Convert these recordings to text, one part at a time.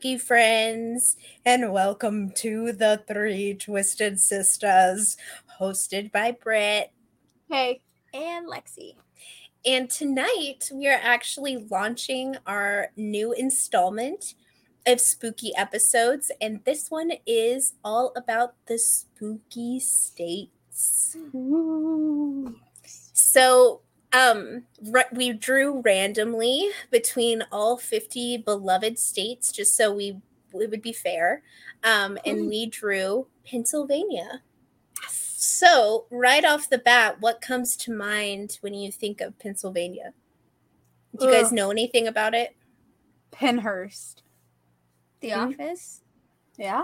Spooky friends, and welcome to the Three Twisted Sisters, hosted by Britt. Hey, and Lexi. And tonight we are actually launching our new installment of spooky episodes, and this one is all about the spooky states. Ooh. So, um we drew randomly between all 50 beloved states just so we it would be fair um and we drew pennsylvania so right off the bat what comes to mind when you think of pennsylvania do you guys know anything about it Pennhurst. The Mhm. Office. Yeah.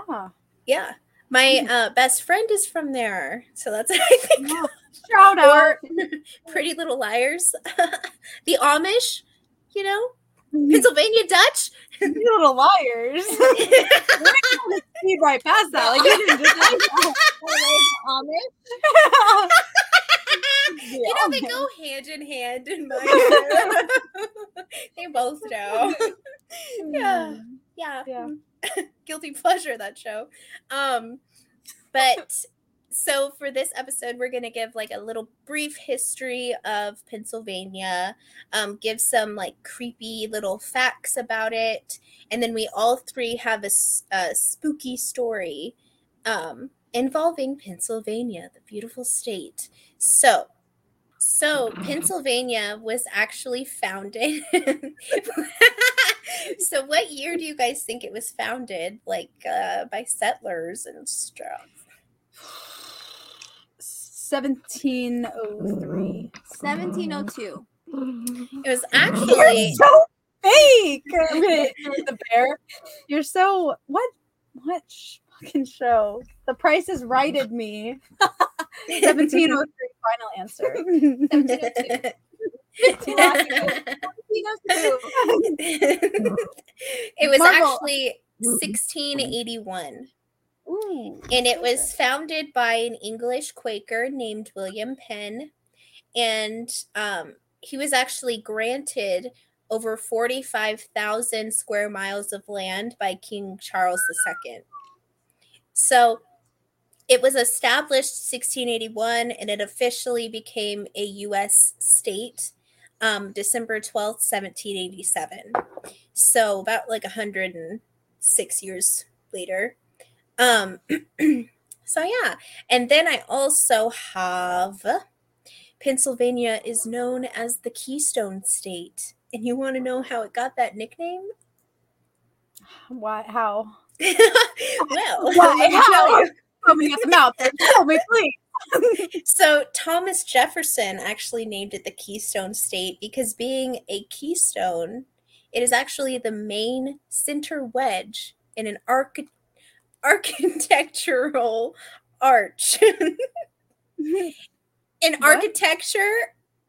yeah my uh best friend is from there so that's what i think Yeah. Shout out. pretty little liars. The amish you know? Pennsylvania dutch? You little liars. Speed right past that. Like you didn't just like you know they go hand in hand in my they both know yeah. Yeah. Yeah. guilty pleasure that show. Um but so for this episode we're going to give like a little brief history of pennsylvania um give some like creepy little facts about it and then we all three have a spooky story um involving pennsylvania the beautiful state. So so pennsylvania was actually founded so what year do you guys think it was founded? Like uh by settlers and stuff 1703. 1702. it was You're actually so fake. I'm gonna hit you with the bear. You're so what? What sh- fucking show? The Price is righted me. 1703. Final answer. 1702. 1702. it was Marvel. actually 1681 Ooh. and it was founded by an english quaker named william penn. And um, he was actually granted over 45,000 square miles of land by king charles ii so it was established 1681 and it officially became a u.s state um, december 12th 1787 so about like 106 years later um so yeah and then i also have pennsylvania is known as the keystone state and you want to know how it got that nickname Why? How? well Why? let me tell How? you. Tell me at the mouth. Tell me, please. So Thomas Jefferson actually named it the Keystone State because being a keystone, it is actually the main center wedge in an arch- architectural arch. in What? architecture,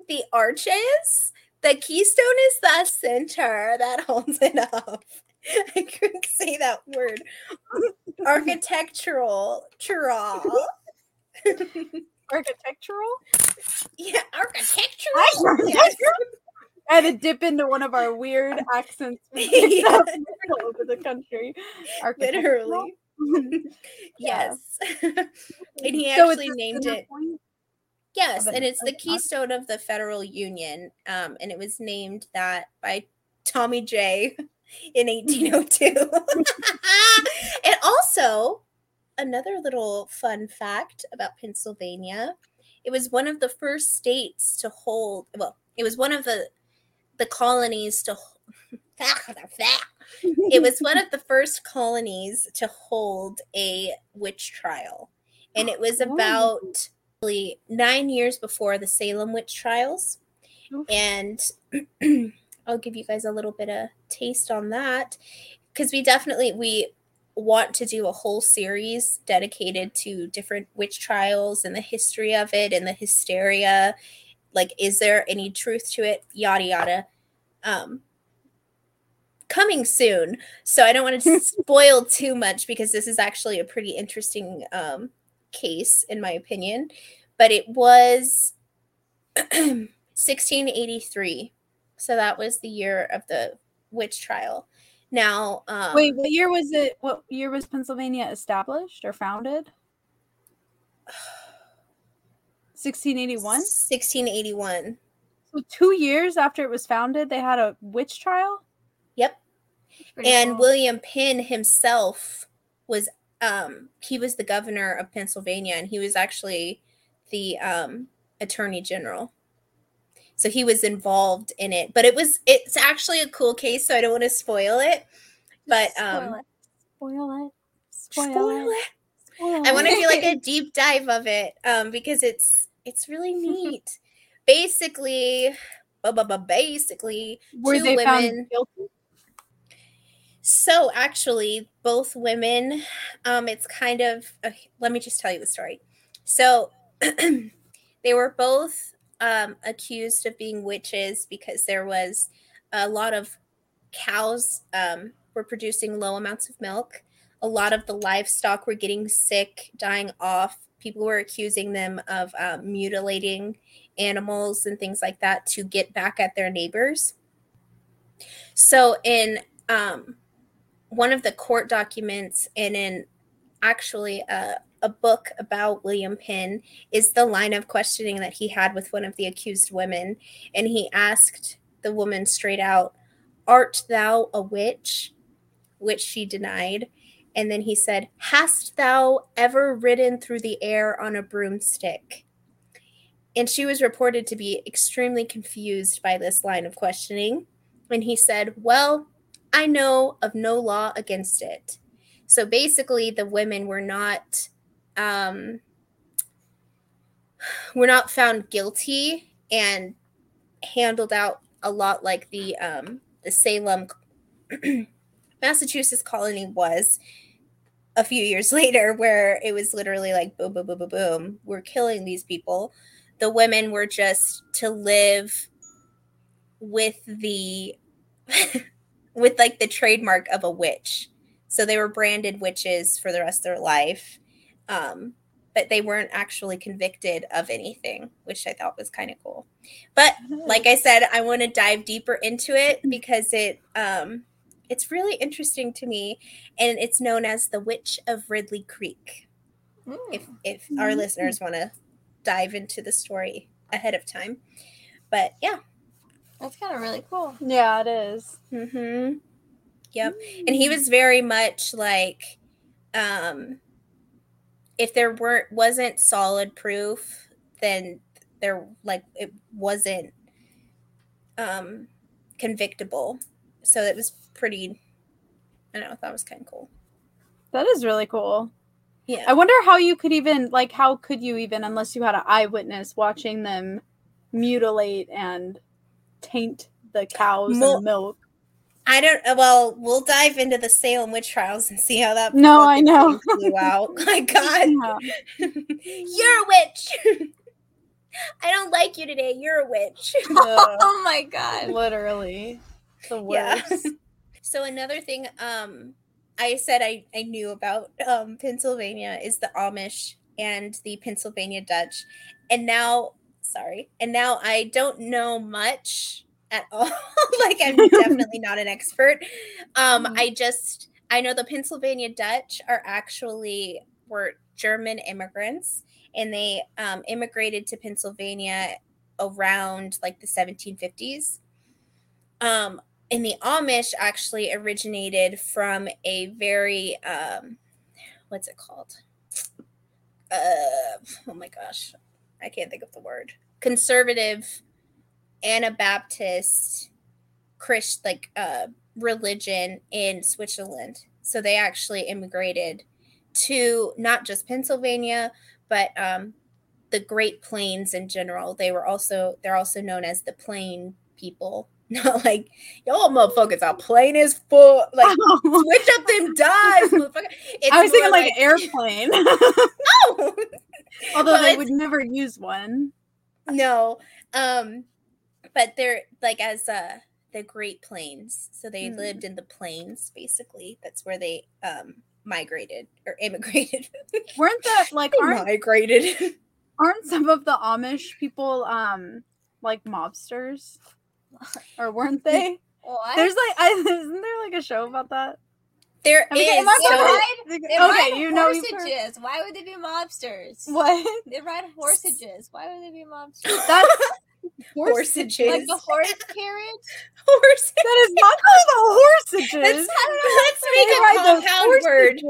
the arches, the keystone is the center that holds it up. I couldn't say that word. Architectural. Tra. Architectural. Yeah, architectural. I had to dip into one of our weird accents Yeah. all over the country. Literally. Yes. and he actually the named it. point? Yes, and it's the keystone of the Federal Union. Um, and it was named that by Tommy J in 1802. and also, another little fun fact about Pennsylvania it was one of the first states to hold, well, it was one of the the colonies to it was one of the first colonies to hold a witch trial. And it was Oh. about nine years before the salem witch trials. And i'll give you guys a little bit of taste on that. Because we definitely we want to do a whole series dedicated to different witch trials and the history of it and the hysteria. Like is there any truth to it? Yada yada. Um coming soon so i don't want to spoil too much because this is actually a pretty interesting um case in my opinion but it was 1683 so that was the year of the witch trial Now, um, Wait, what year was it? What year was Pennsylvania established or founded? 1681. 1681. So two years after it was founded, they had a witch trial. Yep. Pretty and cool. William Penn himself was um he was the governor of Pennsylvania and he was actually the um attorney general. So he was involved in it, but it was it's actually a cool case so I don't want to spoil it. But Spoil um it. Spoil it. Spoil, spoil it. it. Spoil I want to do like a deep dive of it um because it's it's really neat. Basically, basically Were two women? So actually, both women, um, it's kind of. Okay, let me just tell you the story. So, they were both um, accused of being witches because there was a lot of cows um, were producing low amounts of milk. A lot of the livestock were getting sick, dying off. People were accusing them of um, mutilating animals and things like that to get back at their neighbors. So, in um, one of the court documents in actually a, a book about William Penn is the line of questioning that he had with one of the accused women. And he asked the woman straight out, Art thou a witch? Which she denied. And then he said, Hast thou ever ridden through the air on a broomstick? And she was reported to be extremely confused by this line of questioning. And he said, Well, I know of no law against it. So basically, the women were not um, were not found guilty and handled out a lot like the um, the Salem, Massachusetts colony was a few years later, where it was literally like boom, boom, boom, boom, boom. We're killing these people. The women were just to live with the with like the trademark of a witch. So they were branded witches for the rest of their life. Um, but they weren't actually convicted of anything, which I thought was kind of cool. But like I said, I want to dive deeper into it because it um it's really interesting to me and it's known as the Witch of Ridley Creek. If Mm. if our Mhm. listeners want to dive into the story ahead of time. But yeah. That's kind of really cool. Yeah, it is. Mm-hmm. Yep. and he was very much like um if there weren't wasn't solid proof then there like it wasn't um convictable so it was pretty i don't know that was kind of cool That is really cool. yeah I wonder how you could even like how could you even unless you had an eyewitness watching them mutilate and taint the cows Mo- and the milk. i don't uh, well we'll dive into the salem witch trials and see how that No, I know. thing flew out my god Yeah. you're a witch i don't like you today you're a witch Ugh, Oh my god. literally the Yeah. worst. So another thing um I said I, I knew about um Pennsylvania is the Amish and the Pennsylvania Dutch. And now sorry. And now I don't know much at all. like I'm definitely not an expert. Um Mhm. I just I know the Pennsylvania Dutch are actually were German immigrants and they um immigrated to Pennsylvania around like the 1750s. Um and the Amish actually originated from a very um what's it called? Uh oh my gosh. I can't think of the word. Conservative Anabaptist Christ like uh religion in Switzerland. So they actually immigrated to not just Pennsylvania, but um the Great Plains in general. They were also they're also known as the plain people. Not like y'all motherfuckers are plain as fuck. Like switch up them dives, motherfucker. It's I was thinking more like, airplane. no, Although Well, they would never use one. no. Um, but they're like as uh the Great Plains. So they Hmm. lived in the plains, basically. That's where they um migrated or immigrated. Weren't that like aren't migrated. aren't some of the Amish people um like mobsters? Or weren't they? What? There's like, I, isn't there like a show about that? There I mean, is. am I so- right? They ride okay, you know, you've horsages. Why would they be mobsters? what? They ride horsages. Why would they be mobsters? That's Horsages. like the horse carriage? horse. That is not called a horsages. Let's, let's make ride a those compound word.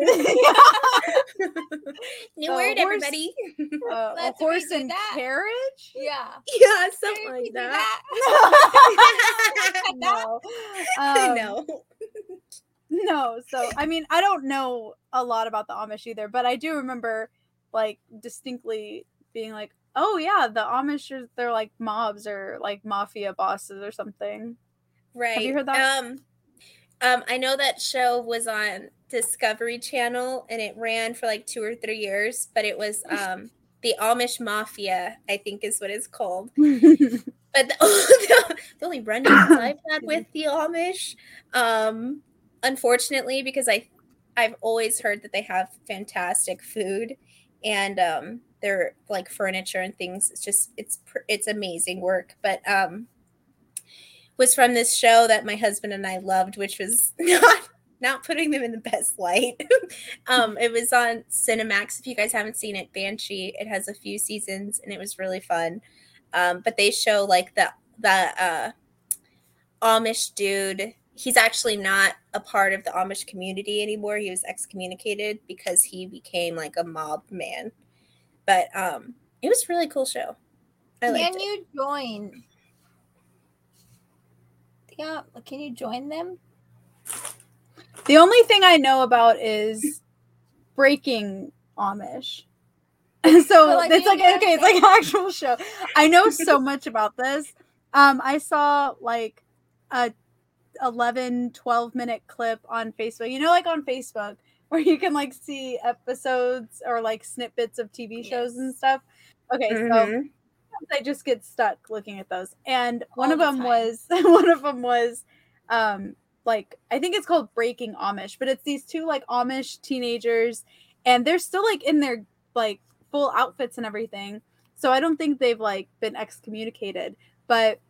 New A word, horse- everybody. Uh, a Let's horse and that. carriage? Yeah. Yeah, something like do that. no. I Um, know. No, so I mean, I don't know a lot about the Amish either, but I do remember like distinctly being like, "Oh yeah, the Amish are they're like mobs or like mafia bosses or something." Right. Have you heard that? Um, um, I know that show was on Discovery Channel and it ran for like two or three years, but it was um the Amish Mafia, I think is what it's called. But the, the only run-ins I've had with the Amish, um, unfortunately, because I I've always heard that they have fantastic food and um their like furniture and things. It's just it's it's amazing work. But um was from this show that my husband and I loved, which was not not putting them in the best light. um, it was on Cinemax. If you guys haven't seen it, Banshee. It has a few seasons, and it was really fun. Um, but they show like the the uh, Amish dude. He's actually not a part of the Amish community anymore. He was excommunicated because he became like a mob man. But um, it was a really cool show. I liked Can it. you join? Yeah, can you join them? the only thing I know about is breaking Amish. so like, it's like okay, it's like an actual show. I know so much about this. Um, I saw like a 11, 12 minute clip on Facebook. You know, like on Facebook where you can like see episodes or like snippets of TV shows and stuff. Okay, so Mhm. I just get stuck looking at those. And one All of the them time. was one of them was um like I think it's called Breaking Amish, but it's these two like Amish teenagers and they're still like in their like full outfits and everything. So I don't think they've like been excommunicated, but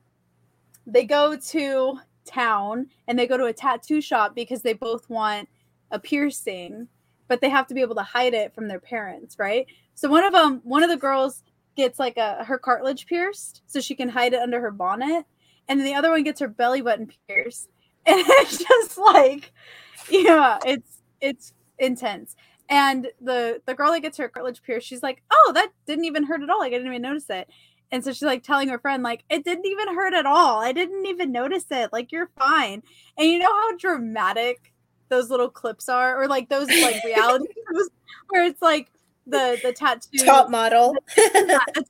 they go to town and they go to a tattoo shop because they both want a piercing, but they have to be able to hide it from their parents, right? So one of them, one of the girls gets like a her cartilage pierced so she can hide it under her bonnet, and then the other one gets her belly button pierced, and it's just like, yeah, it's it's intense. And the the girl that gets her cartilage pierced, she's like, "Oh, that didn't even hurt at all. Like I didn't even notice it." And so she's like telling her friend, like, "It didn't even hurt at all. I didn't even notice it. Like you're fine." And you know how dramatic those little clips are, or like those like reality shows where it's like the the tattoo Top model. the tattoo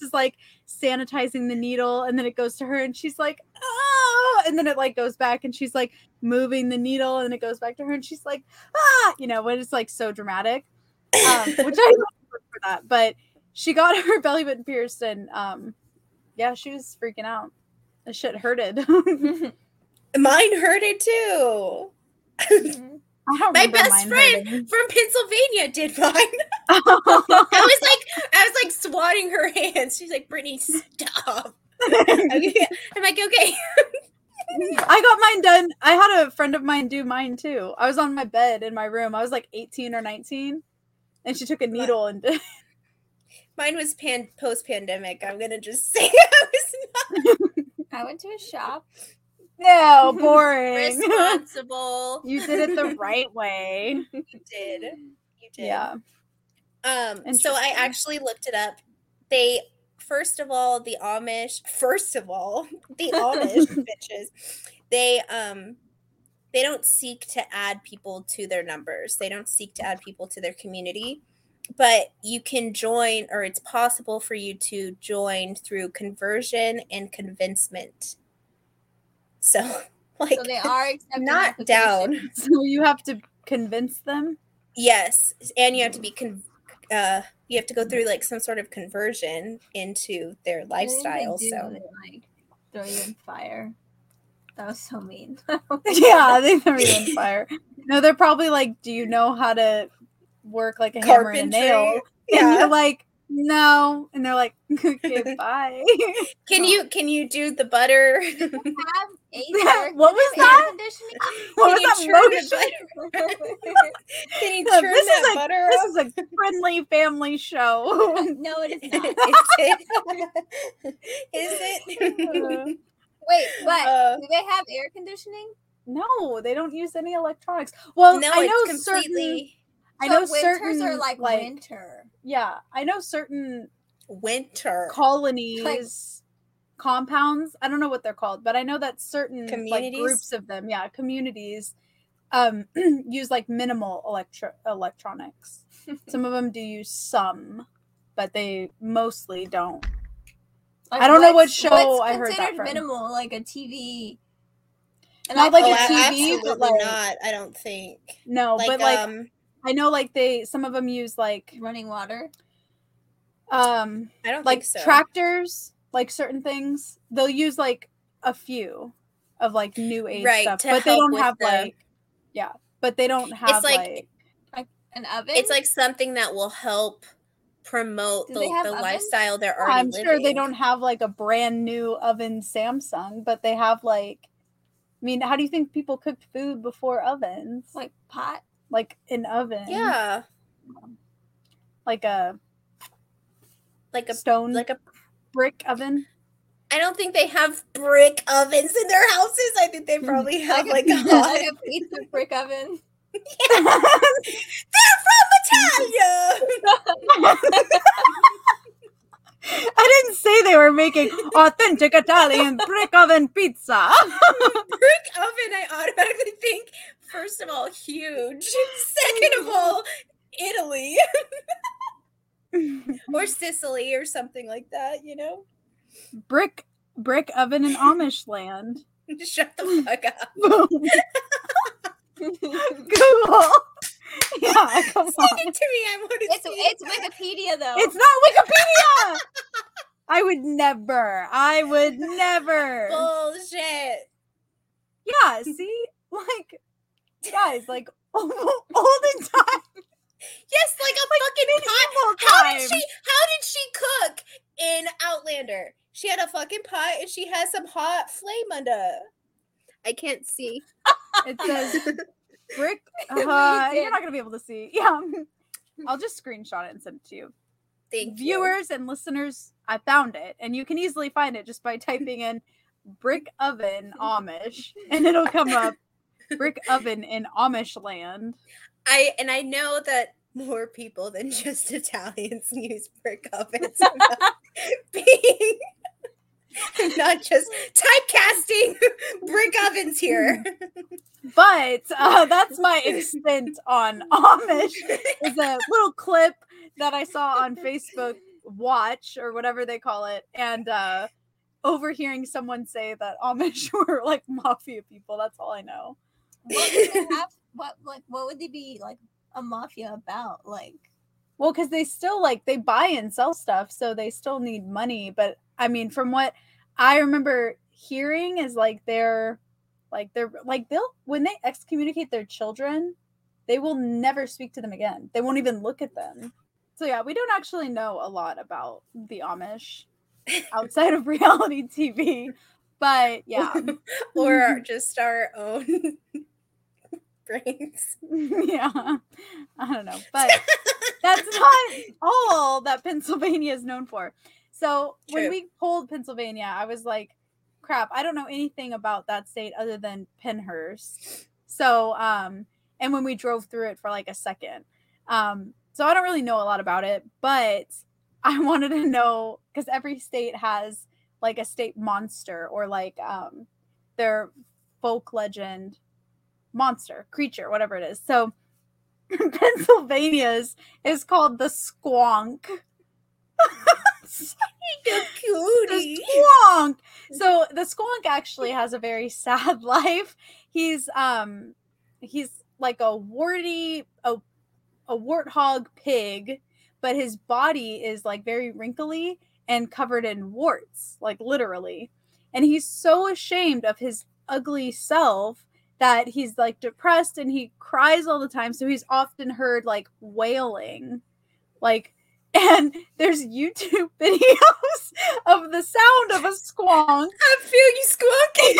is like sanitizing the needle and then it goes to her and she's like ah and then it like goes back and she's like moving the needle and it goes back to her and she's like ah you know when it's like so dramatic um, which i love for that but she got her belly button pierced and um yeah she was freaking out the shit hurted Mine hurted too. My best friend hurting. from Pennsylvania did mine. I was like, I was like swatting her hands. She's like, Brittany, stop. Okay. I'm like, okay. I got mine done. I had a friend of mine do mine too. I was on my bed in my room. I was like 18 or 19. And she took a needle and did Mine was pan post pandemic. I'm gonna just say I was not I went to a shop. No, boring. responsible. you did it the right way. You did. You did. Yeah. Um, so I actually looked it up. They first of all, the Amish, first of all, the Amish bitches, they um they don't seek to add people to their numbers. They don't seek to add people to their community. But you can join, or it's possible for you to join through conversion and convincement. So, like, So they are accepting not down. So you have to convince them. Yes, and you have to be con- uh you have to go through like some sort of conversion into their I they lifestyle. do, So like throw you in fire. That was so mean. yeah, I think they're on fire. No, they're probably like, do you know how to work like a hammer and a nail? carpentry. And Yeah. you're like, no. And they're like, okay, bye. Can you can you do the butter? have a What was that? conditioning? What was that you motion? the Can you turn this is that a- butter This up? is a friendly family show. no, it is not. is it? Is it? Wait, what? Uh, Do they have air conditioning? no, they don't use any electronics. Well, no, I know it's certain. completely I know winters certain are like, like, winter. Yeah, I know certain winter. colonies, compounds. I don't know what they're called, but I know that certain like groups of them, yeah, communities, um, use like minimal electro electronics. Some of them do use some, but they mostly don't. Like, I don't know what show what's I heard that from. minimal, like a TV. And Not I like oh, a a- TV, absolutely but like- not. I don't think. No, Like, but like um, I know like they some of them use like running water. um I don't like think so. tractors, like certain things. They'll use like a few of like new age Right, stuff, but they don't have the- like yeah, but they don't have like- like, An oven. It's like something that will help promote Do the, the lifestyle they're already I'm sure they don't have like a brand new oven Samsung, but they have like I mean, how do you think people cooked food before ovens? like pot. Like an oven. Yeah, Like a like a stone like a. brick oven. I don't think they have brick ovens in their houses. I think they hmm. probably have like, a hot. like a pizza brick oven. They're from Italia. I didn't say they were making authentic Italian brick oven pizza. brick oven. I automatically think first of all huge. Second of all, Italy or Sicily or something like that. You know. brick brick oven in Amish land. Shut the fuck up. Boom. Google. Yeah, come Send on. it to me. I want to it's see. it's. Wikipedia though. It's not Wikipedia. I would never. I would never. bullshit. Yeah, see? Like guys, like olden time. Yes, like a fucking pot. medieval How did she? How did she cook in Outlander? She had a fucking pot and she has some hot flame under. I can't see. It says brick. You Uh, you're not gonna be able to see. Yeah. I'll just screenshot it and send it to you. Thank you. Viewers and listeners, I found it, and you can easily find it just by typing in brick oven Amish, and it'll come up brick oven in Amish land. I and I know that more people than just Italians use brick ovens. being not just typecasting brick ovens here. But uh, that's my extent on Amish. Is a little clip that I saw on Facebook Watch or whatever they call it, and uh, overhearing someone say that Amish were like mafia people. That's all I know. What would they have? What like what would they be like a mafia about? Like Well, because they still like they buy and sell stuff, so they still need money. But I mean, from what I remember hearing, is like they're like they're like they'll when they excommunicate their children, they will never speak to them again. They won't even look at them. So yeah, we don't actually know a lot about the Amish outside of reality TV. But yeah, or just our own brains. yeah, I don't know, but that's not all that Pennsylvania is known for. So when we pulled Pennsylvania, I was like, crap, I don't know anything about that state other than Pennhurst. So, um, and when we drove through it for like a second. Um, so I don't really know a lot about it, but I wanted to know because every state has like a state monster or like um their folk legend monster, creature, whatever it is. So Pennsylvania's is called the squonk. The the cootie. squonk. So the squonk actually has a very sad life. He's um he's like a warty a a warthog pig, but his body is like very wrinkly and covered in warts, like literally. And he's so ashamed of his ugly self that he's like depressed and he cries all the time. So he's often heard like wailing. Like and there's YouTube videos of the sound of a squonk. I feel you squawking.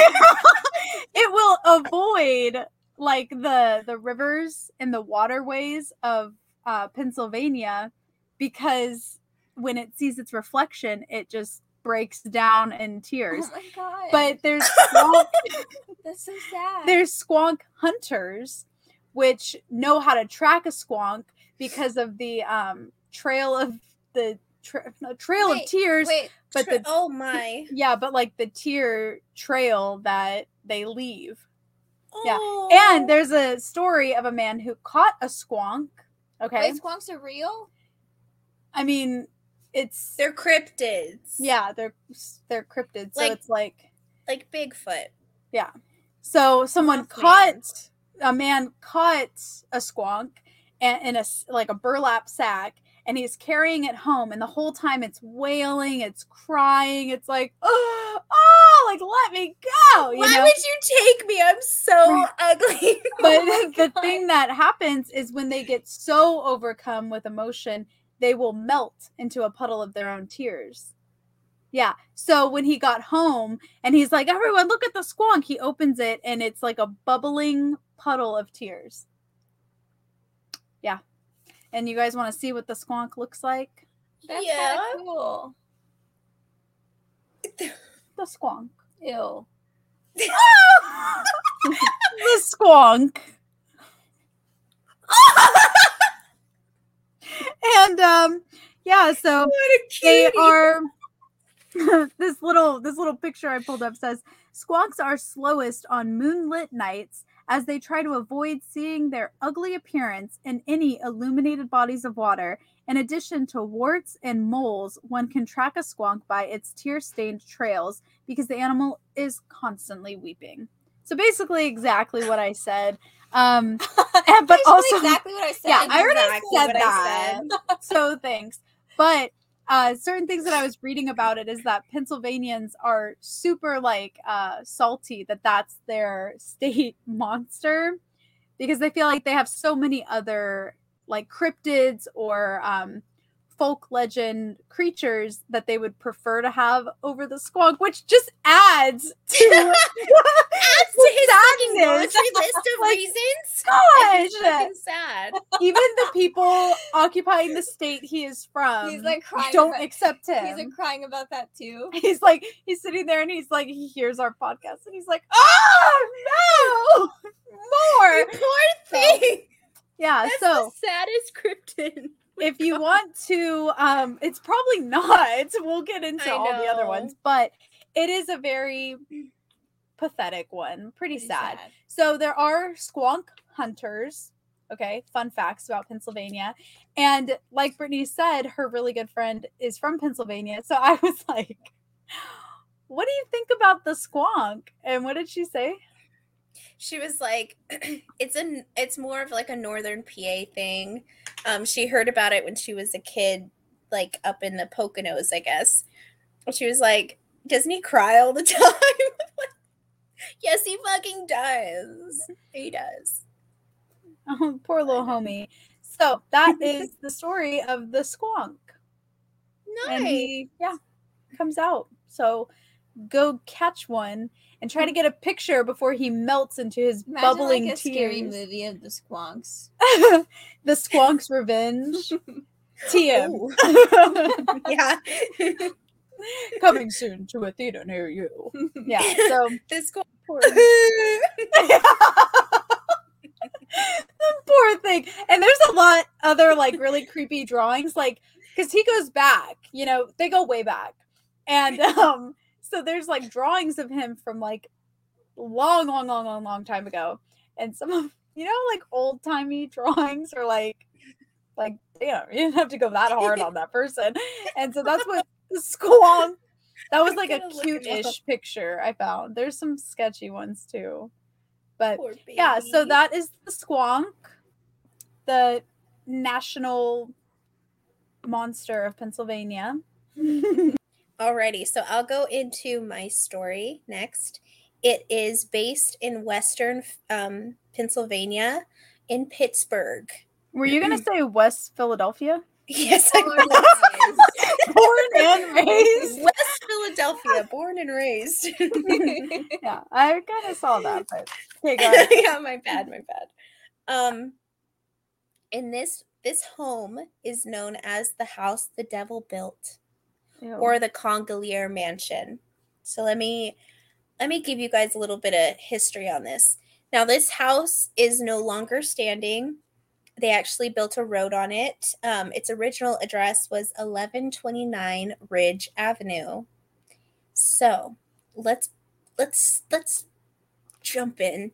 it will avoid like the the rivers and the waterways of uh, Pennsylvania because when it sees its reflection, it just breaks down in tears. Oh my god. But there's squonk, that's so sad. there's squonk hunters, which know how to track a squonk because of the um, trail of the tra- no, trail Wait, of tears. Wait, but Tra- the oh my. yeah, but like the tear trail that they leave. Yeah. Oh. And there's a story of a man who caught a squonk. Okay. wait, squonks are real? I mean, it's they're cryptids. yeah, they're they're cryptids. So it's like Like Bigfoot. Yeah. So someone Mothman. caught a man caught a squonk and in a like a burlap sack and he's carrying it home and the whole time it's wailing, it's crying, it's like oh, oh like let me go, you Why know. would you take me? I'm so ugly. but Oh the my thing that happens is when they get so overcome with emotion they will melt into a puddle of their own tears yeah so when he got home and he's like everyone look at the squonk he opens it and it's like a bubbling puddle of tears yeah and you guys want to see what the squonk looks like That's Yeah. cool. the squonk Ew. the squonk and um yeah so they are this little this little picture I pulled up says squonks are slowest on moonlit nights as they try to avoid seeing their ugly appearance in any illuminated bodies of water. In addition to warts and moles, one can track a squonk by its tear-stained trails because the animal is constantly weeping. So basically exactly what I said. Um and- but also exactly what I said. yeah, I already Exactly said that. said. so thanks. But uh, certain things that I was reading about it is that Pennsylvanians are super like uh, salty that that's their state monster because they feel like they have so many other like cryptids or um, folk legend creatures that they would prefer to have over the squonk, which just adds to Adds to his sadness. list of Like, reasons. Gosh, sad. even the people occupying the state he is from He's like crying. don't about, accept he's him. like crying about that too. He's like, he's sitting there and he's like, he hears our podcast and he's like, oh no, more. Poor thing. Yeah. That's so the saddest cryptid. If you want to, um, it's probably not. We'll get into all the other ones, but it is a very pathetic one. Pretty, Pretty sad. So there are squonk hunters. Okay, fun facts about Pennsylvania. And like Brittany said, her really good friend is from Pennsylvania. So I was like, what do you think about the squonk? And what did she say? She was like, "It's a, it's more of like a northern PA thing." Um, she heard about it when she was a kid, like up in the Poconos, I guess. She was like, "Doesn't he cry all the time?" yes, he fucking does. He does. Oh, poor little homie. So that is the story of the squonk. Nice. he, yeah, comes out. So go catch one and try to get a picture before he melts into his Imagine bubbling like a scary movie of the squonks. the Squonk's Revenge. TM. Yeah. Coming soon to a theater near you. Yeah. So this go- poor, poor thing. And there's a lot other like really creepy drawings, like because he goes back, you know, they go way back. And um, so there's like drawings of him from like long, long, long, long, long time ago. And some of you know, like old timey drawings are like like damn, you didn't have to go that hard on that person. And so that's what the squonk. That was like a gonna look him up. cute-ish picture I found. There's some sketchy ones too. But yeah, so that is the squonk, the national monster of Pennsylvania. Alrighty, so I'll go into my story next. It is based in Western um, Pennsylvania, in Pittsburgh. Were you gonna say West Philadelphia? Yes, I Born was. Born and raised. West Philadelphia, born and raised. yeah, I kind of saw that, but Okay, go ahead. yeah, my bad, my bad. Um, in this this home is known as the house the devil built, Ew. or the Congelier Mansion. So let me let me give you guys a little bit of history on this. Now, this house is no longer standing. They actually built a road on it. Um, its original address was 1129 Ridge Avenue. So let's let's let's jump in.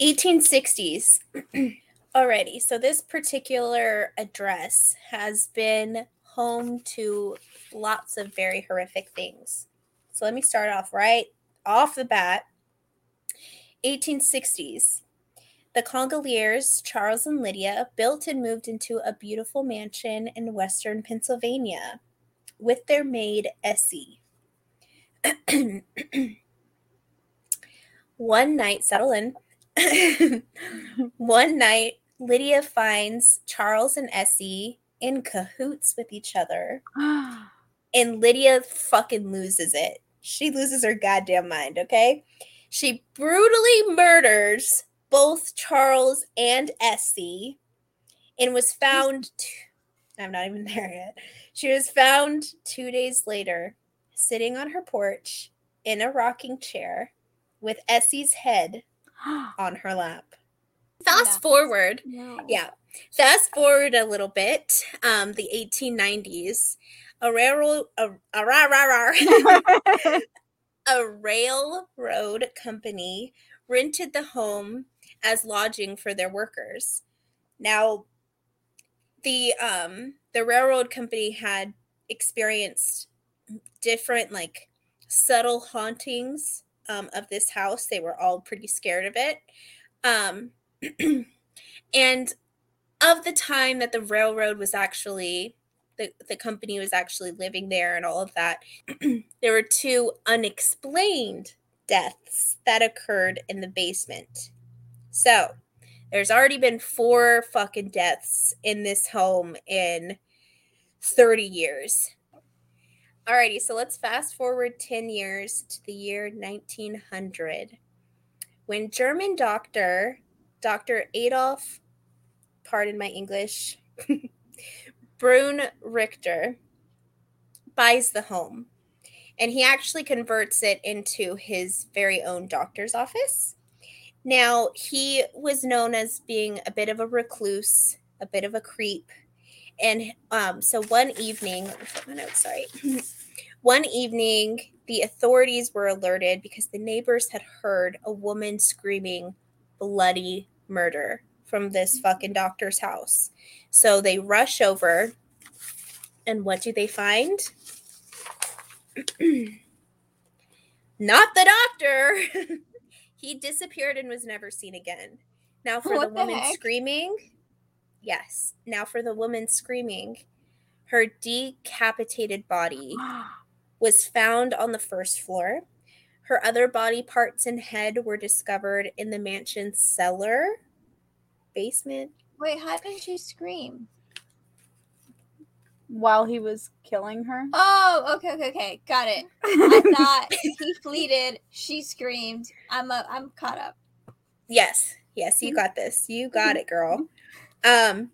1860s. Alrighty, so this particular address has been home to lots of very horrific things. So let me start off right off the bat. 1860s. The Congeliers, Charles and Lydia, built and moved into a beautiful mansion in western Pennsylvania with their maid Essie. One night, settle in. One night, Lydia finds Charles and Essie in cahoots with each other, and Lydia fucking loses it. She loses her goddamn mind, okay? She brutally murders both Charles and Essie and was found. T- I'm not even there yet. She was found two days later, sitting on her porch in a rocking chair with Essie's head on her lap. Fast forward, No. yeah. Fast forward a little bit, um, the 1890s. A railroad, a, a, rah, rah, rah. a railroad company rented the home as lodging for their workers. Now, the um, the railroad company had experienced different like subtle hauntings um, of this house. They were all pretty scared of it. Um, and of the time that the railroad was actually the, the company was actually living there and all of that there were two unexplained deaths that occurred in the basement. So there's already been four fucking deaths in this home in 30 years. Alrighty so let's fast forward 10 years to the year 1900 when german doctor dr adolf pardon my english Brune Richter buys the home and he actually converts it into his very own doctor's office. Now, he was known as being a bit of a recluse, a bit of a creep. And um, so one evening, my notes, sorry. one evening, the authorities were alerted because the neighbors had heard a woman screaming bloody murder from this fucking doctor's house. So they rush over, and what do they find? Not the doctor. he disappeared and was never seen again. Now, for the What the woman heck? screaming, yes. Now, for the woman screaming, her decapitated body was found on the first floor. Her other body parts and head were discovered in the mansion's cellar, basement, Wait, how did she scream? While he was killing her. Oh, okay, okay, okay. Got it. I thought he pleaded, She screamed. I'm up. I'm caught up. Yes. Yes, you got this. You got it, girl. Um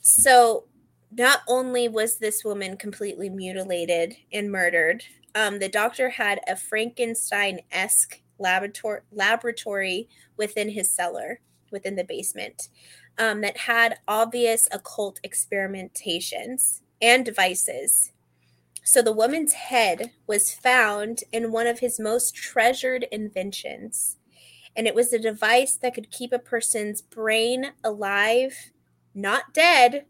so not only was this woman completely mutilated and murdered, um, the doctor had a Frankenstein-esque laboratory laboratory within his cellar, within the basement, um, that had obvious occult experimentations and devices. So the woman's head was found in one of his most treasured inventions and it was a device that could keep a person's brain alive, not dead,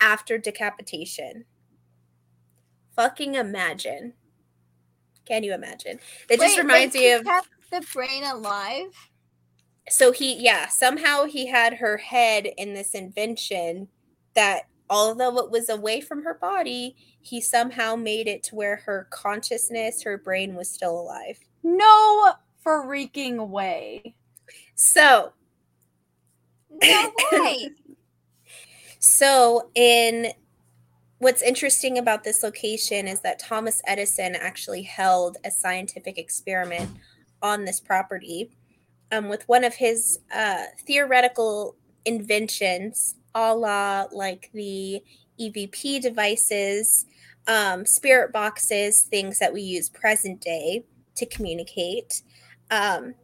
after decapitation. Fucking imagine. Can you imagine? It just reminds me of the brain alive. So he yeah, somehow he had her head in this invention that although it was away from her body, he somehow made it to where her consciousness, her brain was still alive. No freaking way. So, No way. So, in what's interesting about this location is that Thomas Edison actually held a scientific experiment on this property. Um, with one of his uh, theoretical inventions, a la like the EVP devices, um, spirit boxes, things that we use present day to communicate. Um,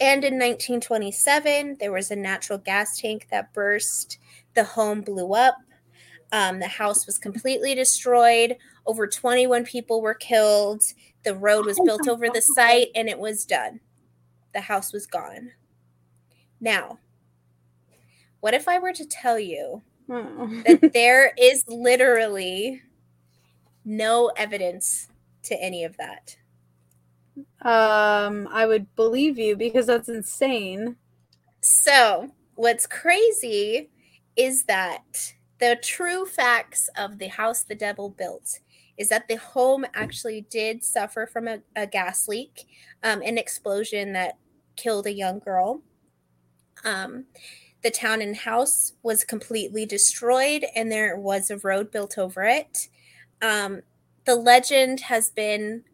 and in 1927, there was a natural gas tank that burst. The home blew up. Um, the house was completely destroyed. Over 21 people were killed. The road was built over the site and it was done. The house was gone. Now, what if I were to tell you Oh. that there is literally no evidence to any of that? Um, I would believe you because that's insane. So, what's crazy is that the true facts of the house the devil built is that the home actually did suffer from a, a gas leak, um, an explosion that killed a young girl. Um, the town and house was completely destroyed, and there was a road built over it. Um, the legend has been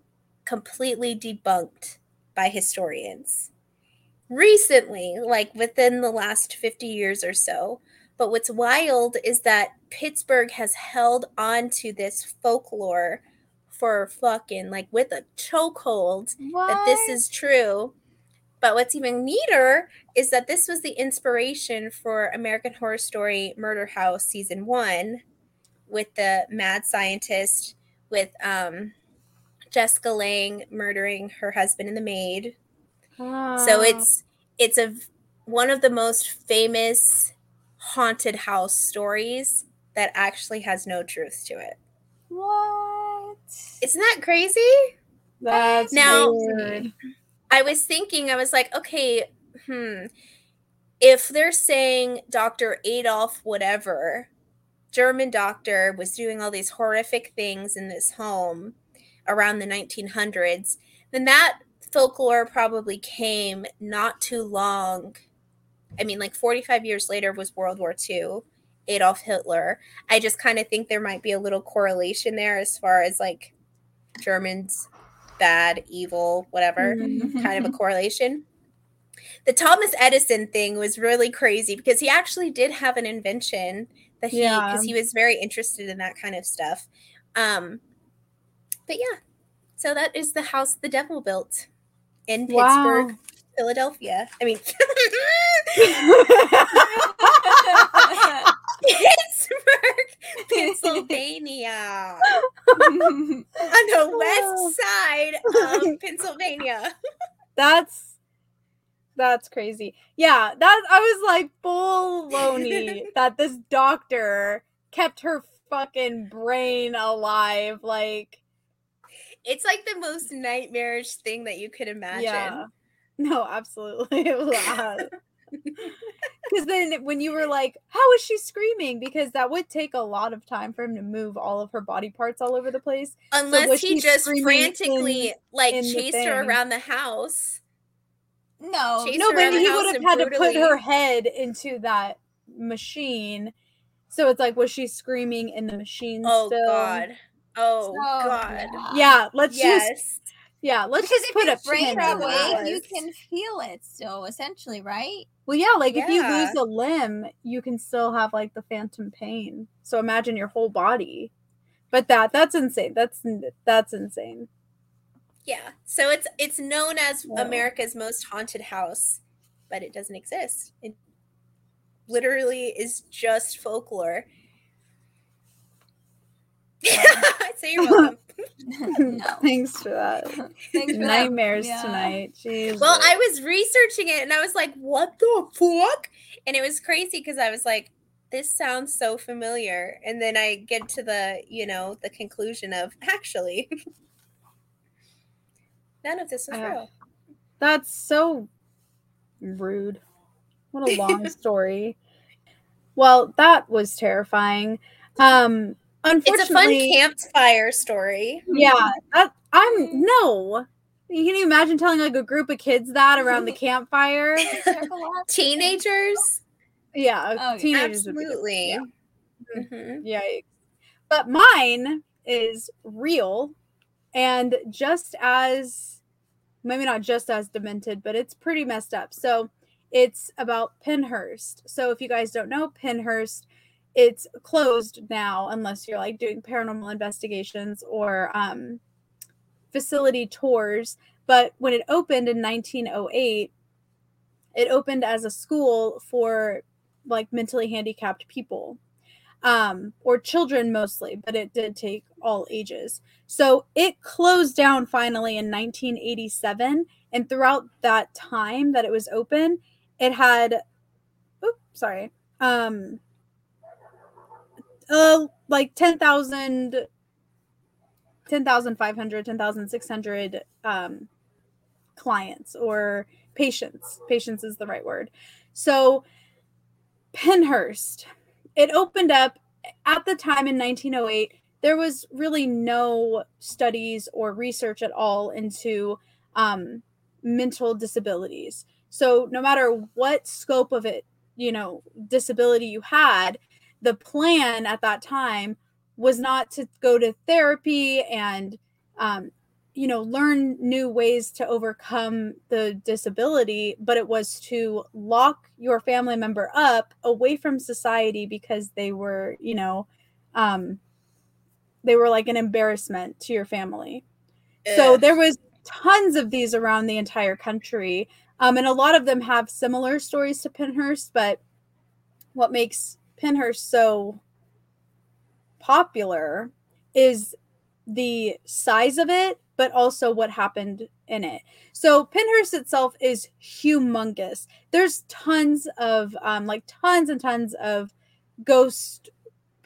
completely debunked by historians recently, like within the last 50 years or so. But what's wild is that Pittsburgh has held on to this folklore for fucking like with a chokehold that this is true. But what's even neater is that this was the inspiration for American Horror Story Murder House season one with the mad scientist with um Jessica Lange murdering her husband and the maid. So Ah. it's it's a one of the most famous haunted house stories that actually has no truth to it. What? Isn't that crazy? that's Now- weird. I was thinking, I was like, okay, hmm. If they're saying Dr. Adolf, whatever, German doctor, was doing all these horrific things in this home around the 1900s, then that folklore probably came not too long. I mean, like 45 years later was World War II, Adolf Hitler. I just kind of think there might be a little correlation there as far as like Germans bad, evil, whatever Mhm. kind of a correlation. The Thomas Edison thing was really crazy because he actually did have an invention that he Yeah. because he was very interested in that kind of stuff. Um but yeah. So that is the house the devil built in Wow. Pittsburgh, Philadelphia. I mean Pittsburgh, Pennsylvania. On the Oh. west side of Pennsylvania. that's that's crazy. Yeah, that I was like full loney that this doctor kept her fucking brain alive. Like, It's like the most nightmarish thing that you could imagine. yeah, no, absolutely. Because then when you were like, how is she screaming? Because that would take a lot of time for him to move all of her body parts all over the place. Unless was he just frantically in- like in chased her around the house. no. Chase no, but he would have had to put her head into that machine. So it's like, was she screaming in the machine Oh still? god. Oh So, god. Yeah, let's just Yes. Yeah, let's Because just if put your a brain's pin in that. awake, you can feel it still, essentially, right? Well, yeah, like if you lose a limb, you can still have like the phantom pain. So imagine your whole body. But that that's insane. That's that's insane. Yeah. So it's it's known as Whoa. America's most haunted house, but it doesn't exist. It literally is just folklore. so you're welcome. no. Thanks for that. Thanks for that. Nightmares Yeah. tonight. Jeez. Well, I was researching it and I was like, what the fuck? And it was crazy because I was like, this sounds so familiar. And then I get to the, you know, the conclusion of actually, none of this is Uh, real. That's so rude. What a long story. Well, that was terrifying. Um It's a fun unfortunately, campfire story. yeah, that I'm no. Can you imagine telling like a group of kids that around the campfire? Teenagers? Yeah, Oh, teenagers Absolutely. yeah. Mhm. Yikes. But mine is real. And just as maybe not just as demented, but it's pretty messed up. So it's about Pennhurst. So if you guys don't know, Pennhurst, it's closed now unless you're like doing paranormal investigations or um, facility tours. But when it opened in 1908, it opened as a school for like mentally handicapped people um, or children mostly, but it did take all ages. So it closed down finally in 1987. And throughout that time that it was open, it had, oops, sorry, um, uh, like 10,000, 10,500, 10,600 um, clients or patients. Patients is the right word. So Pennhurst, it opened up at the time in 1908 there was really no studies or research at all into um, mental disabilities so no matter what scope of it you know disability you had the plan at that time was not to go to therapy and um, you know learn new ways to overcome the disability but it was to lock your family member up away from society because they were you know um they were like an embarrassment to your family. So there was tons of these around the entire country um and a lot of them have similar stories to Pennhurst but what makes Pennhurst so popular is the size of it but also what happened in it. So Pennhurst itself is humongous. There's tons of um, like tons and tons of ghost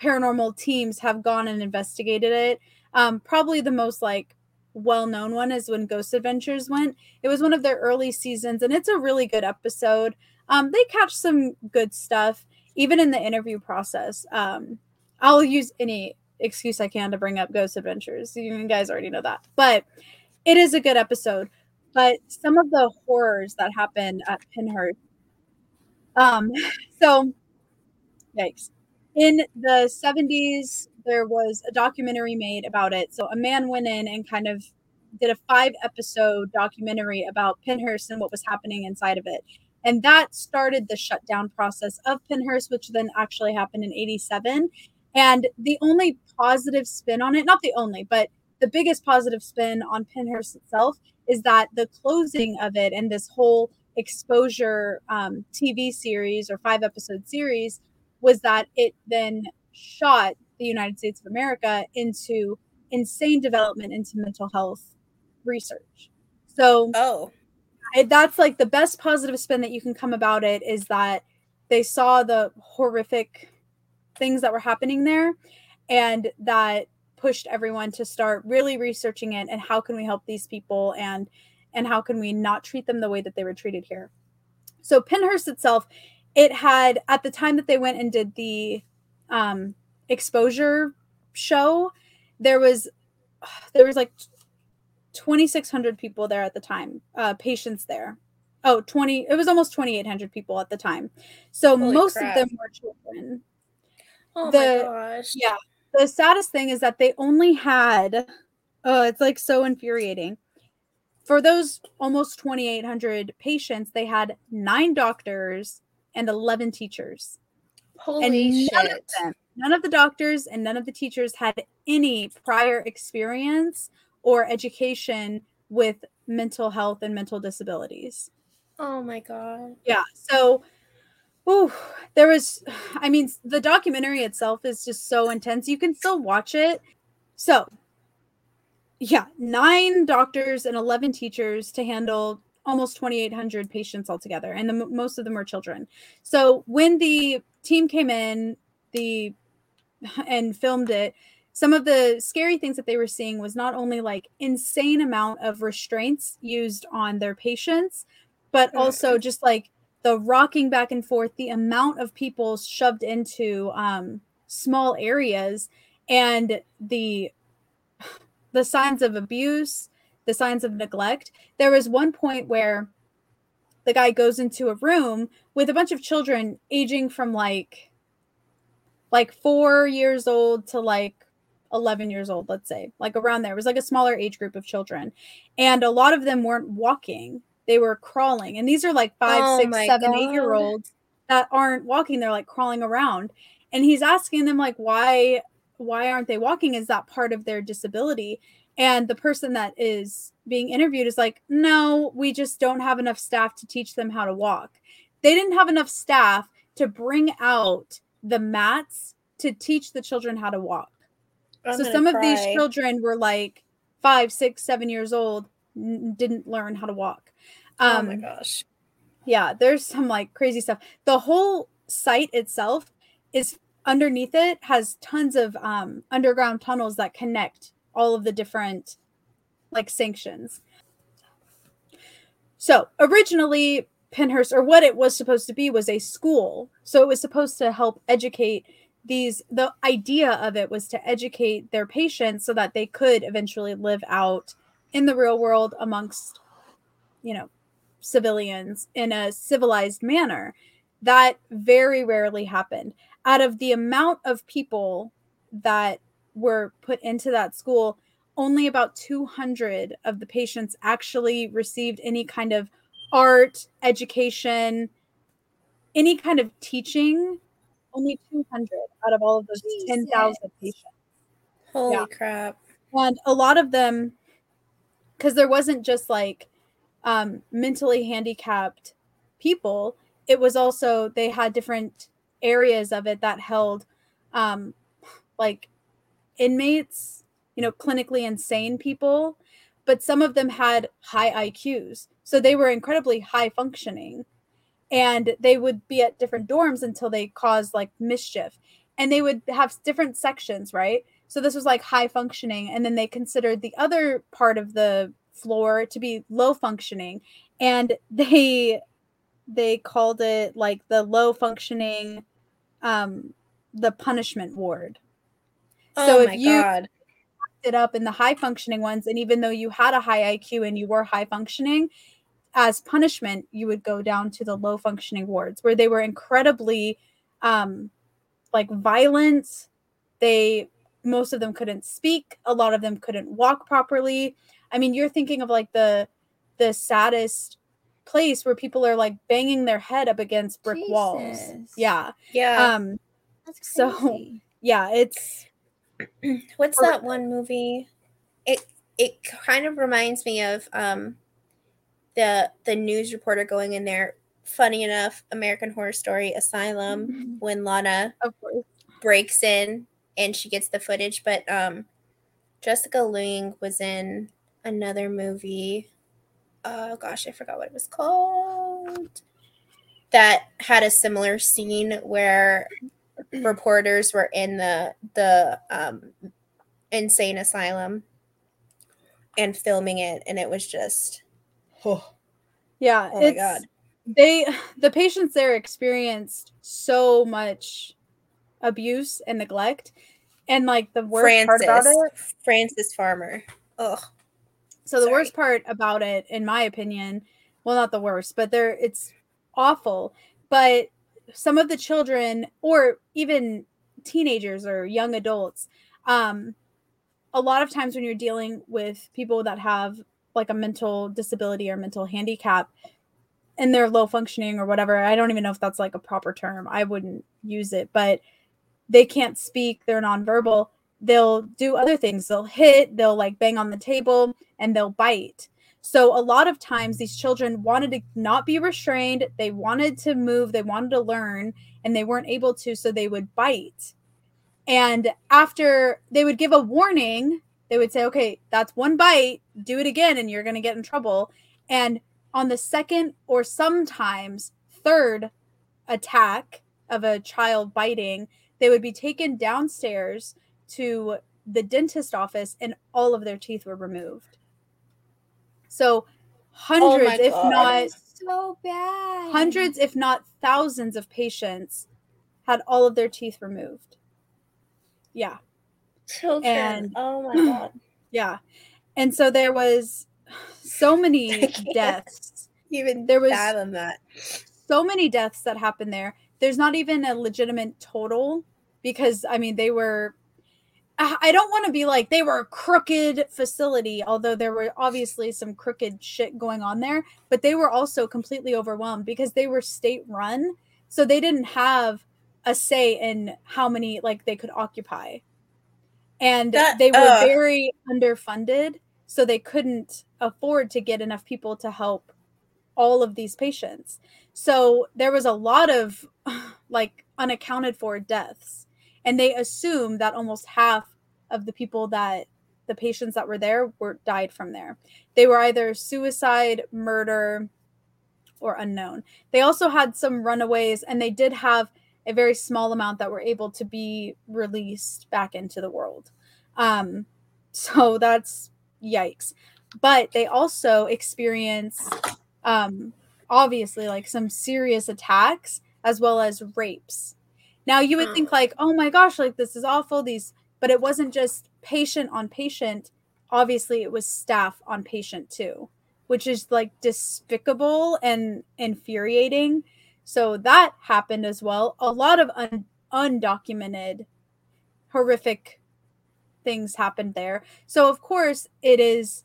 paranormal teams have gone and investigated it. Um, probably the most like well-known one is when Ghost Adventures went. It was one of their early seasons, and it's a really good episode. Um, they catch some good stuff, even in the interview process. Um, I'll use any excuse I can to bring up Ghost Adventures. You guys already know that. But it is a good episode. But some of the horrors that happened at Pennhurst. Um, so yikes. In the 70s, there was a documentary made about it. So a man went in and kind of did a five episode documentary about Pennhurst and what was happening inside of it. And that started the shutdown process of Pennhurst, which then actually happened in 87. And the only positive spin on it, not the only, but the biggest positive spin on Pennhurst itself is that the closing of it and this whole exposure um, TV series or five episode series was that it then shot the United States of America into insane development into mental health research. So, oh, that's like the best positive spin that you can come about it is that they saw the horrific things that were happening there and that pushed everyone to start really researching it and how can we help these people and and how can we not treat them the way that they were treated here. So Pennhurst itself it had at the time that they went and did the um, exposure show there was there was like 2600 people there at the time uh patients there oh 20 it was almost 2800 people at the time so Holy most crap. of them were children Oh the, my gosh. Yeah. The saddest thing is that they only had oh, it's like so infuriating. For those almost 2,800 patients, they had nine doctors and 11 teachers. Holy and none shit. Of them, none of the doctors and none of the teachers had any prior experience or education with mental health and mental disabilities. Oh my God. Yeah. So Oh, there was, I mean, the documentary itself is just so intense. You can still watch it. So, yeah, nine doctors and 11 teachers to handle almost 2,800 patients altogether, and the, most of them were children. So, when the team came in, the and filmed it, some of the scary things that they were seeing was not only like insane amount of restraints used on their patients, but also just like the rocking back and forth, the amount of people shoved into um, small areas, and the the signs of abuse, the signs of neglect. There was one point where the guy goes into a room with a bunch of children aging from like like 4 years old to like 11 years old, let's say, like around there. It was like a smaller age group of children. And a lot of them weren't walking, they were crawling. And these are like five, Oh six, seven, eight year God. olds that aren't walking, they're like crawling around. And he's asking them, like, why why aren't they walking? Is that part of their disability? And the person that is being interviewed is like, no, we just don't have enough staff to teach them how to walk. They didn't have enough staff to bring out the mats to teach the children how to walk. I'm so some of these children were like five, six, seven years old, n- didn't learn how to walk. oh Um, my gosh. yeah, there's some like crazy stuff. The whole site itself is underneath it has tons of um, underground tunnels that connect all of the different like sanctions. So originally, Pennhurst, or what it was supposed to be, was a school. So it was supposed to help educate these. The idea of it was to educate their patients so that they could eventually live out in the real world amongst, you know, civilians in a civilized manner. That very rarely happened. Out of the amount of people that were put into that school, only about 200 of the patients actually received any kind of art, education, any kind of teaching. Only 200 out of all of those 10,000 patients. Holy yeah. crap. And a lot of them, because there wasn't just like um, mentally handicapped people, it was also, they had different areas of it that held um, like inmates, you know, clinically insane people, but some of them had high IQs. So they were incredibly high functioning and they would be at different dorms until they caused like mischief. And they would have different sections, right? So this was like high functioning. And then they considered the other part of the floor to be low functioning. And they they called it like the low functioning um the punishment ward. Oh So if you- god. it up in the high functioning ones and even though you had a high IQ and you were high functioning as punishment you would go down to the low functioning wards where they were incredibly um like violent. They most of them couldn't speak. A lot of them couldn't walk properly. I mean you're thinking of like the the saddest place where people are like banging their head up against brick walls. Yeah. Yeah. um That's So- yeah it's What's that one movie? It it kind of reminds me of um the the news reporter going in there. Funny enough, American Horror Story Asylum when Lana of breaks in and she gets the footage, but um Jessica Lange was in another movie. Oh gosh, I forgot what it was called. That had a similar scene where reporters were in the the um insane asylum and filming it and it was just oh, yeah. Oh my god. they the patients there experienced so much abuse and neglect and like the worst part about Frances. it Frances Farmer. Ugh. So the sorry. worst part about it in my opinion well not the worst but there it's awful but some of the children or even teenagers or young adults um a lot of times when you're dealing with people that have like a mental disability or mental handicap and they're low functioning or whatever i don't even know if that's like a proper term. I wouldn't use it but they can't speak they're nonverbal. They'll do other things. They'll hit they'll like bang on the table and they'll bite. So a lot of times these children wanted to not be restrained. They wanted to move. They wanted to learn and they weren't able to so they would bite. And after they would give a warning they would say okay that's one bite do it again and you're going to get in trouble and on the second or sometimes third attack of a child biting they would be taken downstairs to the dentist office and all of their teeth were removed so hundreds oh if God. not so bad. hundreds if not thousands of patients had all of their teeth removed yeah children. And- oh my god. Yeah. And so there was so many deaths. even There was- fathom that. so many deaths that happened there. There's not even a legitimate total because i mean they were I I don't want to be like they were a crooked facility, although there were obviously some crooked shit going on there, but they were also completely overwhelmed because they were state run. So they didn't have a say in how many like they could occupy. And That- they were ugh. very underfunded, so they couldn't afford to get enough people to help all of these patients. So there was a lot of like unaccounted for deaths. And they assumed that almost half of the people that the patients that were there were died from there. They were either suicide, murder, or unknown. They also had some runaways and they did have a very small amount that were able to be released back into the world. Um, so that's yikes. But they also experience um, obviously like some serious attacks as well as rapes. Now you would think like, oh my gosh, like this is awful. These, but it wasn't just patient on patient. Obviously, it was staff on patient too, which is like despicable and infuriating. So that happened as well. A lot of un- undocumented, horrific things happened there. So of course, it is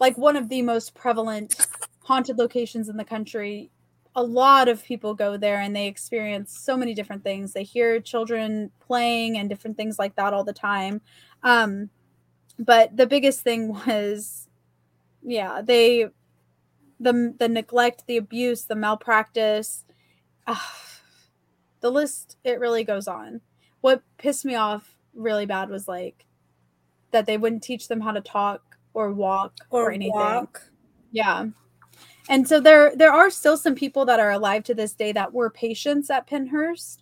like one of the most prevalent haunted locations in the country. A lot of people go there and they experience so many different things. They hear children playing and different things like that all the time. Um, but the biggest thing was, yeah, they the the neglect, the abuse, the malpractice. ah, the list it really goes on. What pissed me off really bad was like that they wouldn't teach them how to talk or walk or, or anything. walk. Yeah. And so there there are still some people that are alive to this day that were patients at Pennhurst.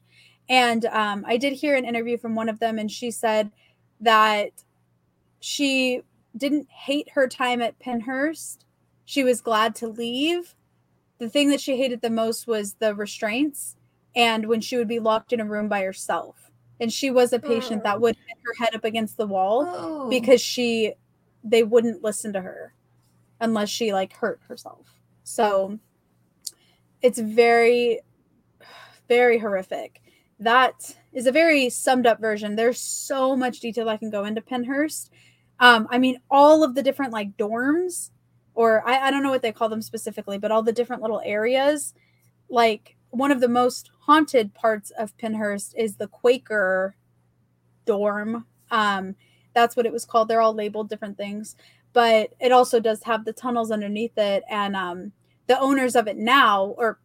And um, I did hear an interview from one of them, and she said that she didn't hate her time at Pennhurst. She was glad to leave. The thing that she hated the most was the restraints and when she would be locked in a room by herself. And she was a patient that would hit her head up against the wall Oh. because she they wouldn't listen to her unless she like hurt herself so it's very very horrific that is a very summed up version there's so much detail i can go into Pennhurst um i mean all of the different like dorms or I, I don't know what they call them specifically but all the different little areas like one of the most haunted parts of Pennhurst is the quaker dorm um that's what it was called. They're all labeled different things, but it also does have the tunnels underneath it. And um, the owners of it now, or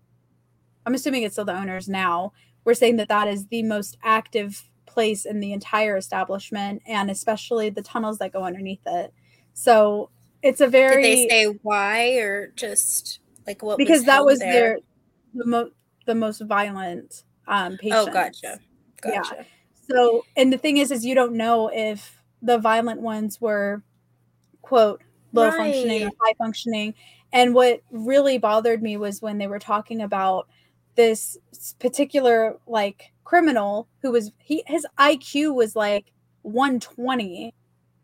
I'm assuming it's still the owners now, were saying that that is the most active place in the entire establishment, and especially the tunnels that go underneath it. So it's a very Did they say why or just like what? because that was there? their the, mo- the most violent um patients. Oh, gotcha. Yeah. Gotcha. So, and the thing is, is you don't know if the violent ones were, quote, low functioning or high functioning. And what really bothered me was when they were talking about this particular like criminal who was he his IQ was like 120.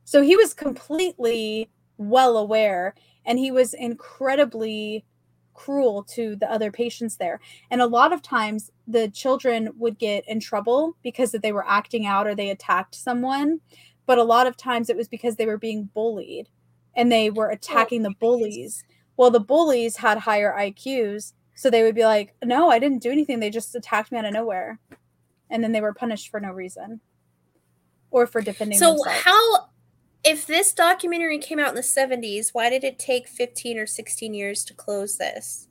So he was completely well aware and he was incredibly cruel to the other patients there. And a lot of times the children would get in trouble because that they were acting out or they attacked someone. But a lot of times it was because they were being bullied and they were attacking the bullies. Well, the bullies had higher IQs. So they would be like, no, I didn't do anything. They just attacked me out of nowhere. And then they were punished for no reason or for defending So themselves. how? If this documentary came out in the 70s, why did it take 15 or 16 years to close this?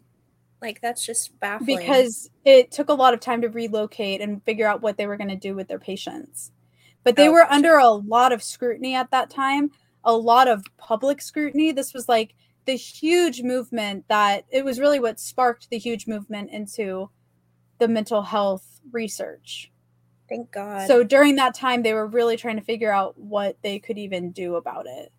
Like that's just baffling. because it took a lot of time to relocate and figure out what they were going to do with their patients. But they Oh, were under a lot of scrutiny at that time, a lot of public scrutiny. This was like the huge movement that it was really what sparked the huge movement into the mental health research. Thank God. So during that time they were really trying to figure out what they could even do about it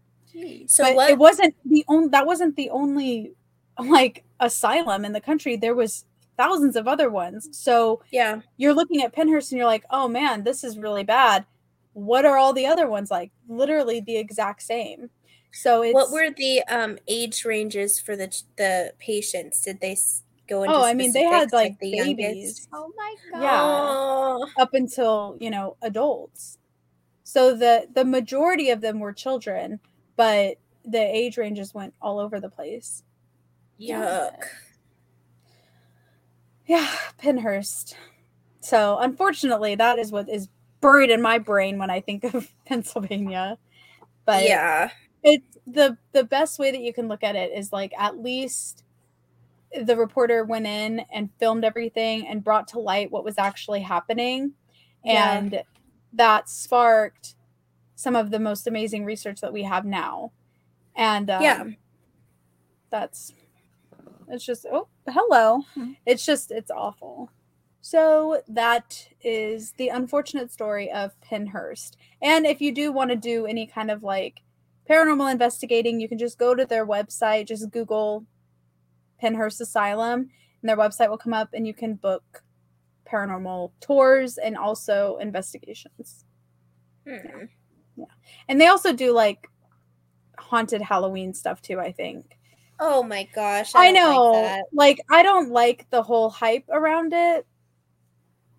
so but what? it wasn't the only that wasn't the only like asylum in the country there was thousands of other ones so yeah. you're looking at Pennhurst and you're like oh man this is really bad what are all the other ones like literally the exact same so it's What were the um age ranges for the the patients? Did they s- go into? oh i mean they had specifics, like, the babies youngest? Oh my god. Yeah. Up until you know adults So the the majority of them were children, but the age ranges went all over the place. Yuck. Yeah, Pennhurst. So unfortunately, that is what is buried in my brain when I think of Pennsylvania. But yeah. it's the the best way that you can look at it is like at least the reporter went in and filmed everything and brought to light what was actually happening Yeah. and that sparked some of the most amazing research that we have now and um, Yeah. that's it's just oh hello Hmm. it's just it's awful so that is the unfortunate story of Pennhurst. And if you do want to do any kind of like paranormal investigating, you can just go to their website, just Google Pennhurst Asylum, and their website will come up and you can book paranormal tours and also investigations. Hmm. And they also do like haunted Halloween stuff too, I think. Oh my gosh. I, don't know. Like that. like I don't like the whole hype around it,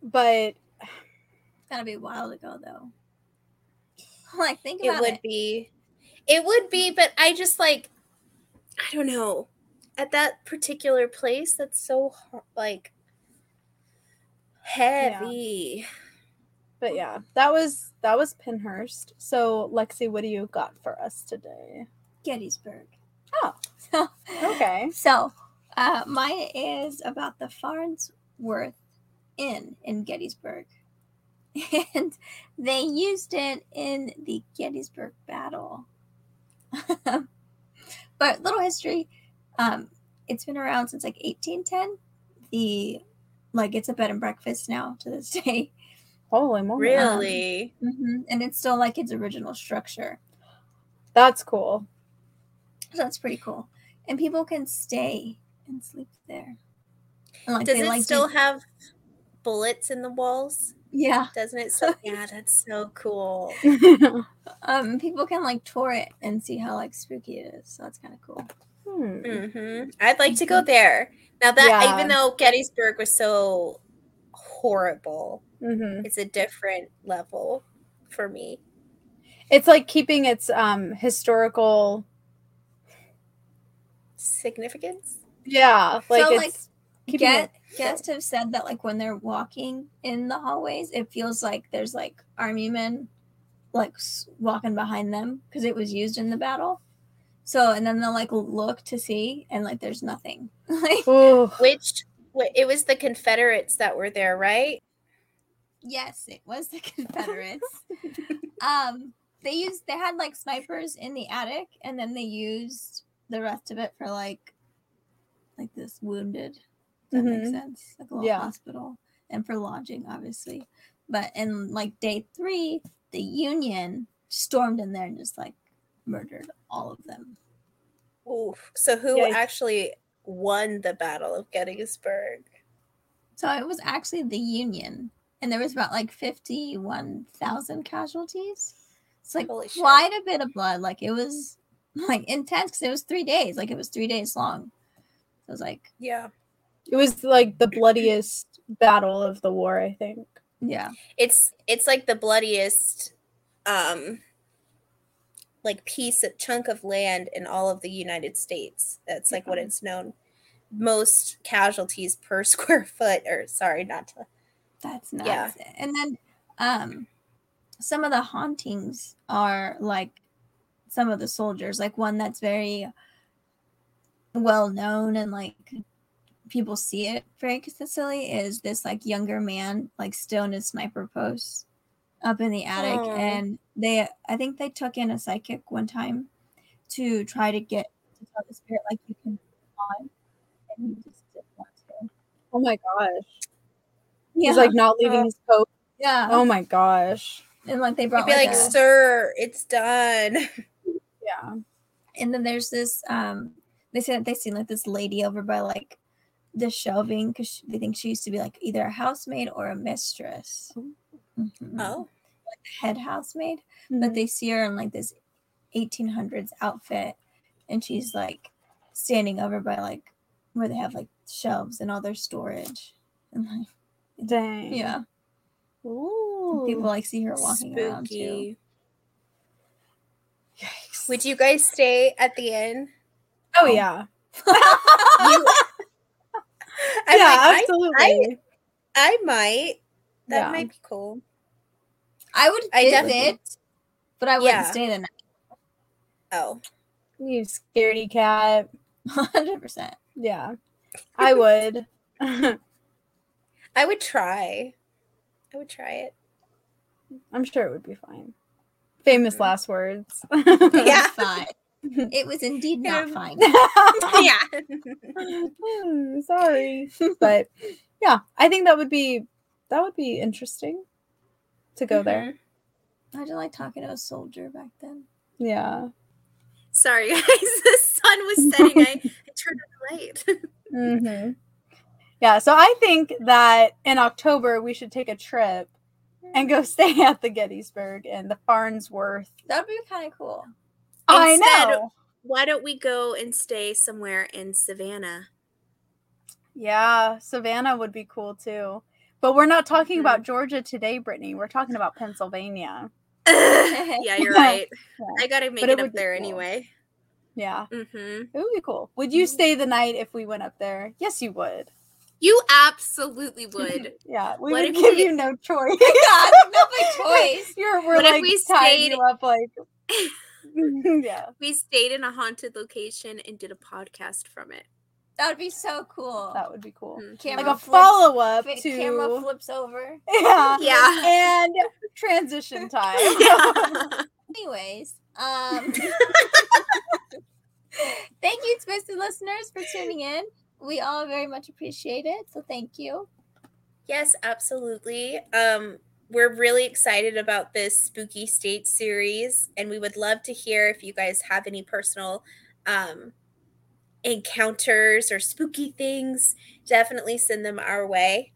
but It's gotta be a while ago though. Like think It would it. be. It would be, but I just like, I don't know. At that particular place, that's so har- like heavy. but yeah, that was that was Pennhurst. So Lexi, what do you got for us today? Gettysburg. Oh. So Okay. So, uh, mine is about the Farnsworth Inn in Gettysburg. And they used it in the Gettysburg Battle. but little history, um, it's been around since like 1810. The like it's a bed and breakfast now to this day, Holy moly. Really? hmm and it's still like its original structure. That's cool. So that's pretty cool, and people can stay and sleep there. And, like, Does they it like to- still have bullets in the walls? Yeah. Doesn't it? So, yeah, that's so cool. Um, people can like tour it and see how like spooky it is. So that's kind of cool. Hmm. hmm I'd like to go there. Now that Yeah. even though Gettysburg was so horrible, Mhm. it's a different level for me. It's like keeping its um historical Significance? yeah, like So, like, it's keeping Get it guests have said that like when they're walking in the hallways, it feels like there's like army men like walking behind them because it was used in the battle. So and then they'll like look to see and like there's nothing. like Ooh. Which it was the Confederates that were there, right? yes, it was the Confederates. um, they used they had like snipers in the attic and then they used the rest of it for like like this wounded. Does that makes Mhm. sense? Like a little Yeah. hospital and for lodging, obviously. But in like day three, the Union stormed in there and just like murdered all of them. Oof. So who Yikes. actually won the Battle of Gettysburg? So it was actually the Union, and there was about like fifty-one thousand casualties. It's like Holy shit. quite a bit of blood. Like it was like intense because it was three days. Like it was three days long. It was like, Yeah. It was like the bloodiest battle of the war, I think. yeah, It's it's like the bloodiest um like piece of chunk of land in all of the United States. That's like what it's known. Most casualties per square foot or sorry, not to that's nuts. Yeah. And then um some of the hauntings are like some of the soldiers, like one that's very well known and like people see it very consistently is this like younger man like still in his sniper post up in the attic and they i think they took in a psychic one time to try to get to tell the spirit like you can on and he just didn't want to Oh my gosh. yeah He's like not leaving Uh, his coat. yeah Oh my gosh. and like they brought I'd brought be like, a- sir, it's done. Yeah. and then there's this um they said that they seen like this lady over by like the shelving because they think she used to be like either a housemaid or a mistress Mhm. Oh. Head housemaid Mm-hmm. but they see her in like this 1800s outfit and she's like standing over by like where they have like shelves and all their storage and like Dang. yeah Ooh. People like see her walking around too. Yikes. Would you guys stay at the inn? Oh yeah. You- I'm yeah, like, I- absolutely. I might. That Yeah. might be cool. I would I visit, definitely. but I wouldn't Yeah. stay the night. Oh, you scaredy cat. Hundred percent. Yeah. I would. I would try. I would try it. I'm sure it would be fine. Famous Mhm. last words. Yeah. fine. It was indeed not fine. yeah. Sorry. But yeah, I think that would be that would be interesting to go there. Mm-hmm. I didn't like talking to a soldier back then. Yeah. Sorry, guys. The sun was setting. I, I turned on the light. hmm Yeah, so I think that in October we should take a trip and go stay at the Gettysburg and the Farnsworth. That'd be kind of cool. I know. Why don't we go and stay somewhere in Savannah? Yeah, Savannah would be cool too. But we're not talking about Georgia today, Brittany. We're talking about Pennsylvania. yeah, you're right. Yeah. I gotta make But it, it up there cool. anyway. Yeah, hmm it would be cool. Would you stay the night if we went up there? Yes, you would. You absolutely would. Yeah, we What would if give we- you no choice. God, no choice. You're we're What if like we stayed- you up like yeah. we stayed in a haunted location and did a podcast from it. That would be so cool. That would be cool. Mhm. Camera Like a flips- follow up fi- to camera flips over. yeah. Yeah. and transition time. Anyways, um, thank you, Twisted listeners, for tuning in. We all very much appreciate it. So thank you. Yes, absolutely. Um, we're really excited about this spooky state series, and we would love to hear if you guys have any personal um, encounters or spooky things. Definitely send them our way.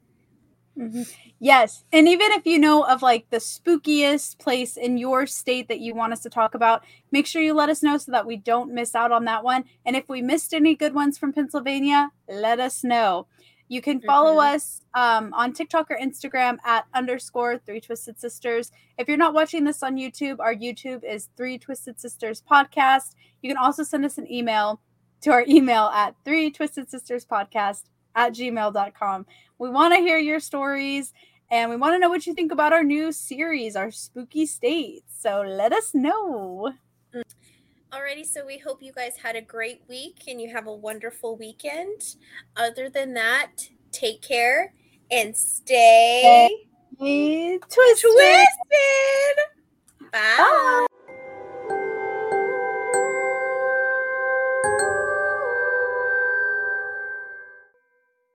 Mhm. Yes. And even if you know of like the spookiest place in your state that you want us to talk about, make sure you let us know so that we don't miss out on that one. And if we missed any good ones from Pennsylvania, let us know. You can follow Mhm. us um, on TikTok or Instagram at underscore three twisted sisters. If you're not watching this on YouTube, our YouTube is three twisted sisters podcast. You can also send us an email to our email at three twisted sisters podcast at gmail.com. We want to hear your stories and we want to know what you think about our new series, our spooky states. So let us know. Mm. Alrighty, so we hope you guys had a great week and you have a wonderful weekend. Other than that, take care and stay Hey, twisted. twisted. Bye. Bye.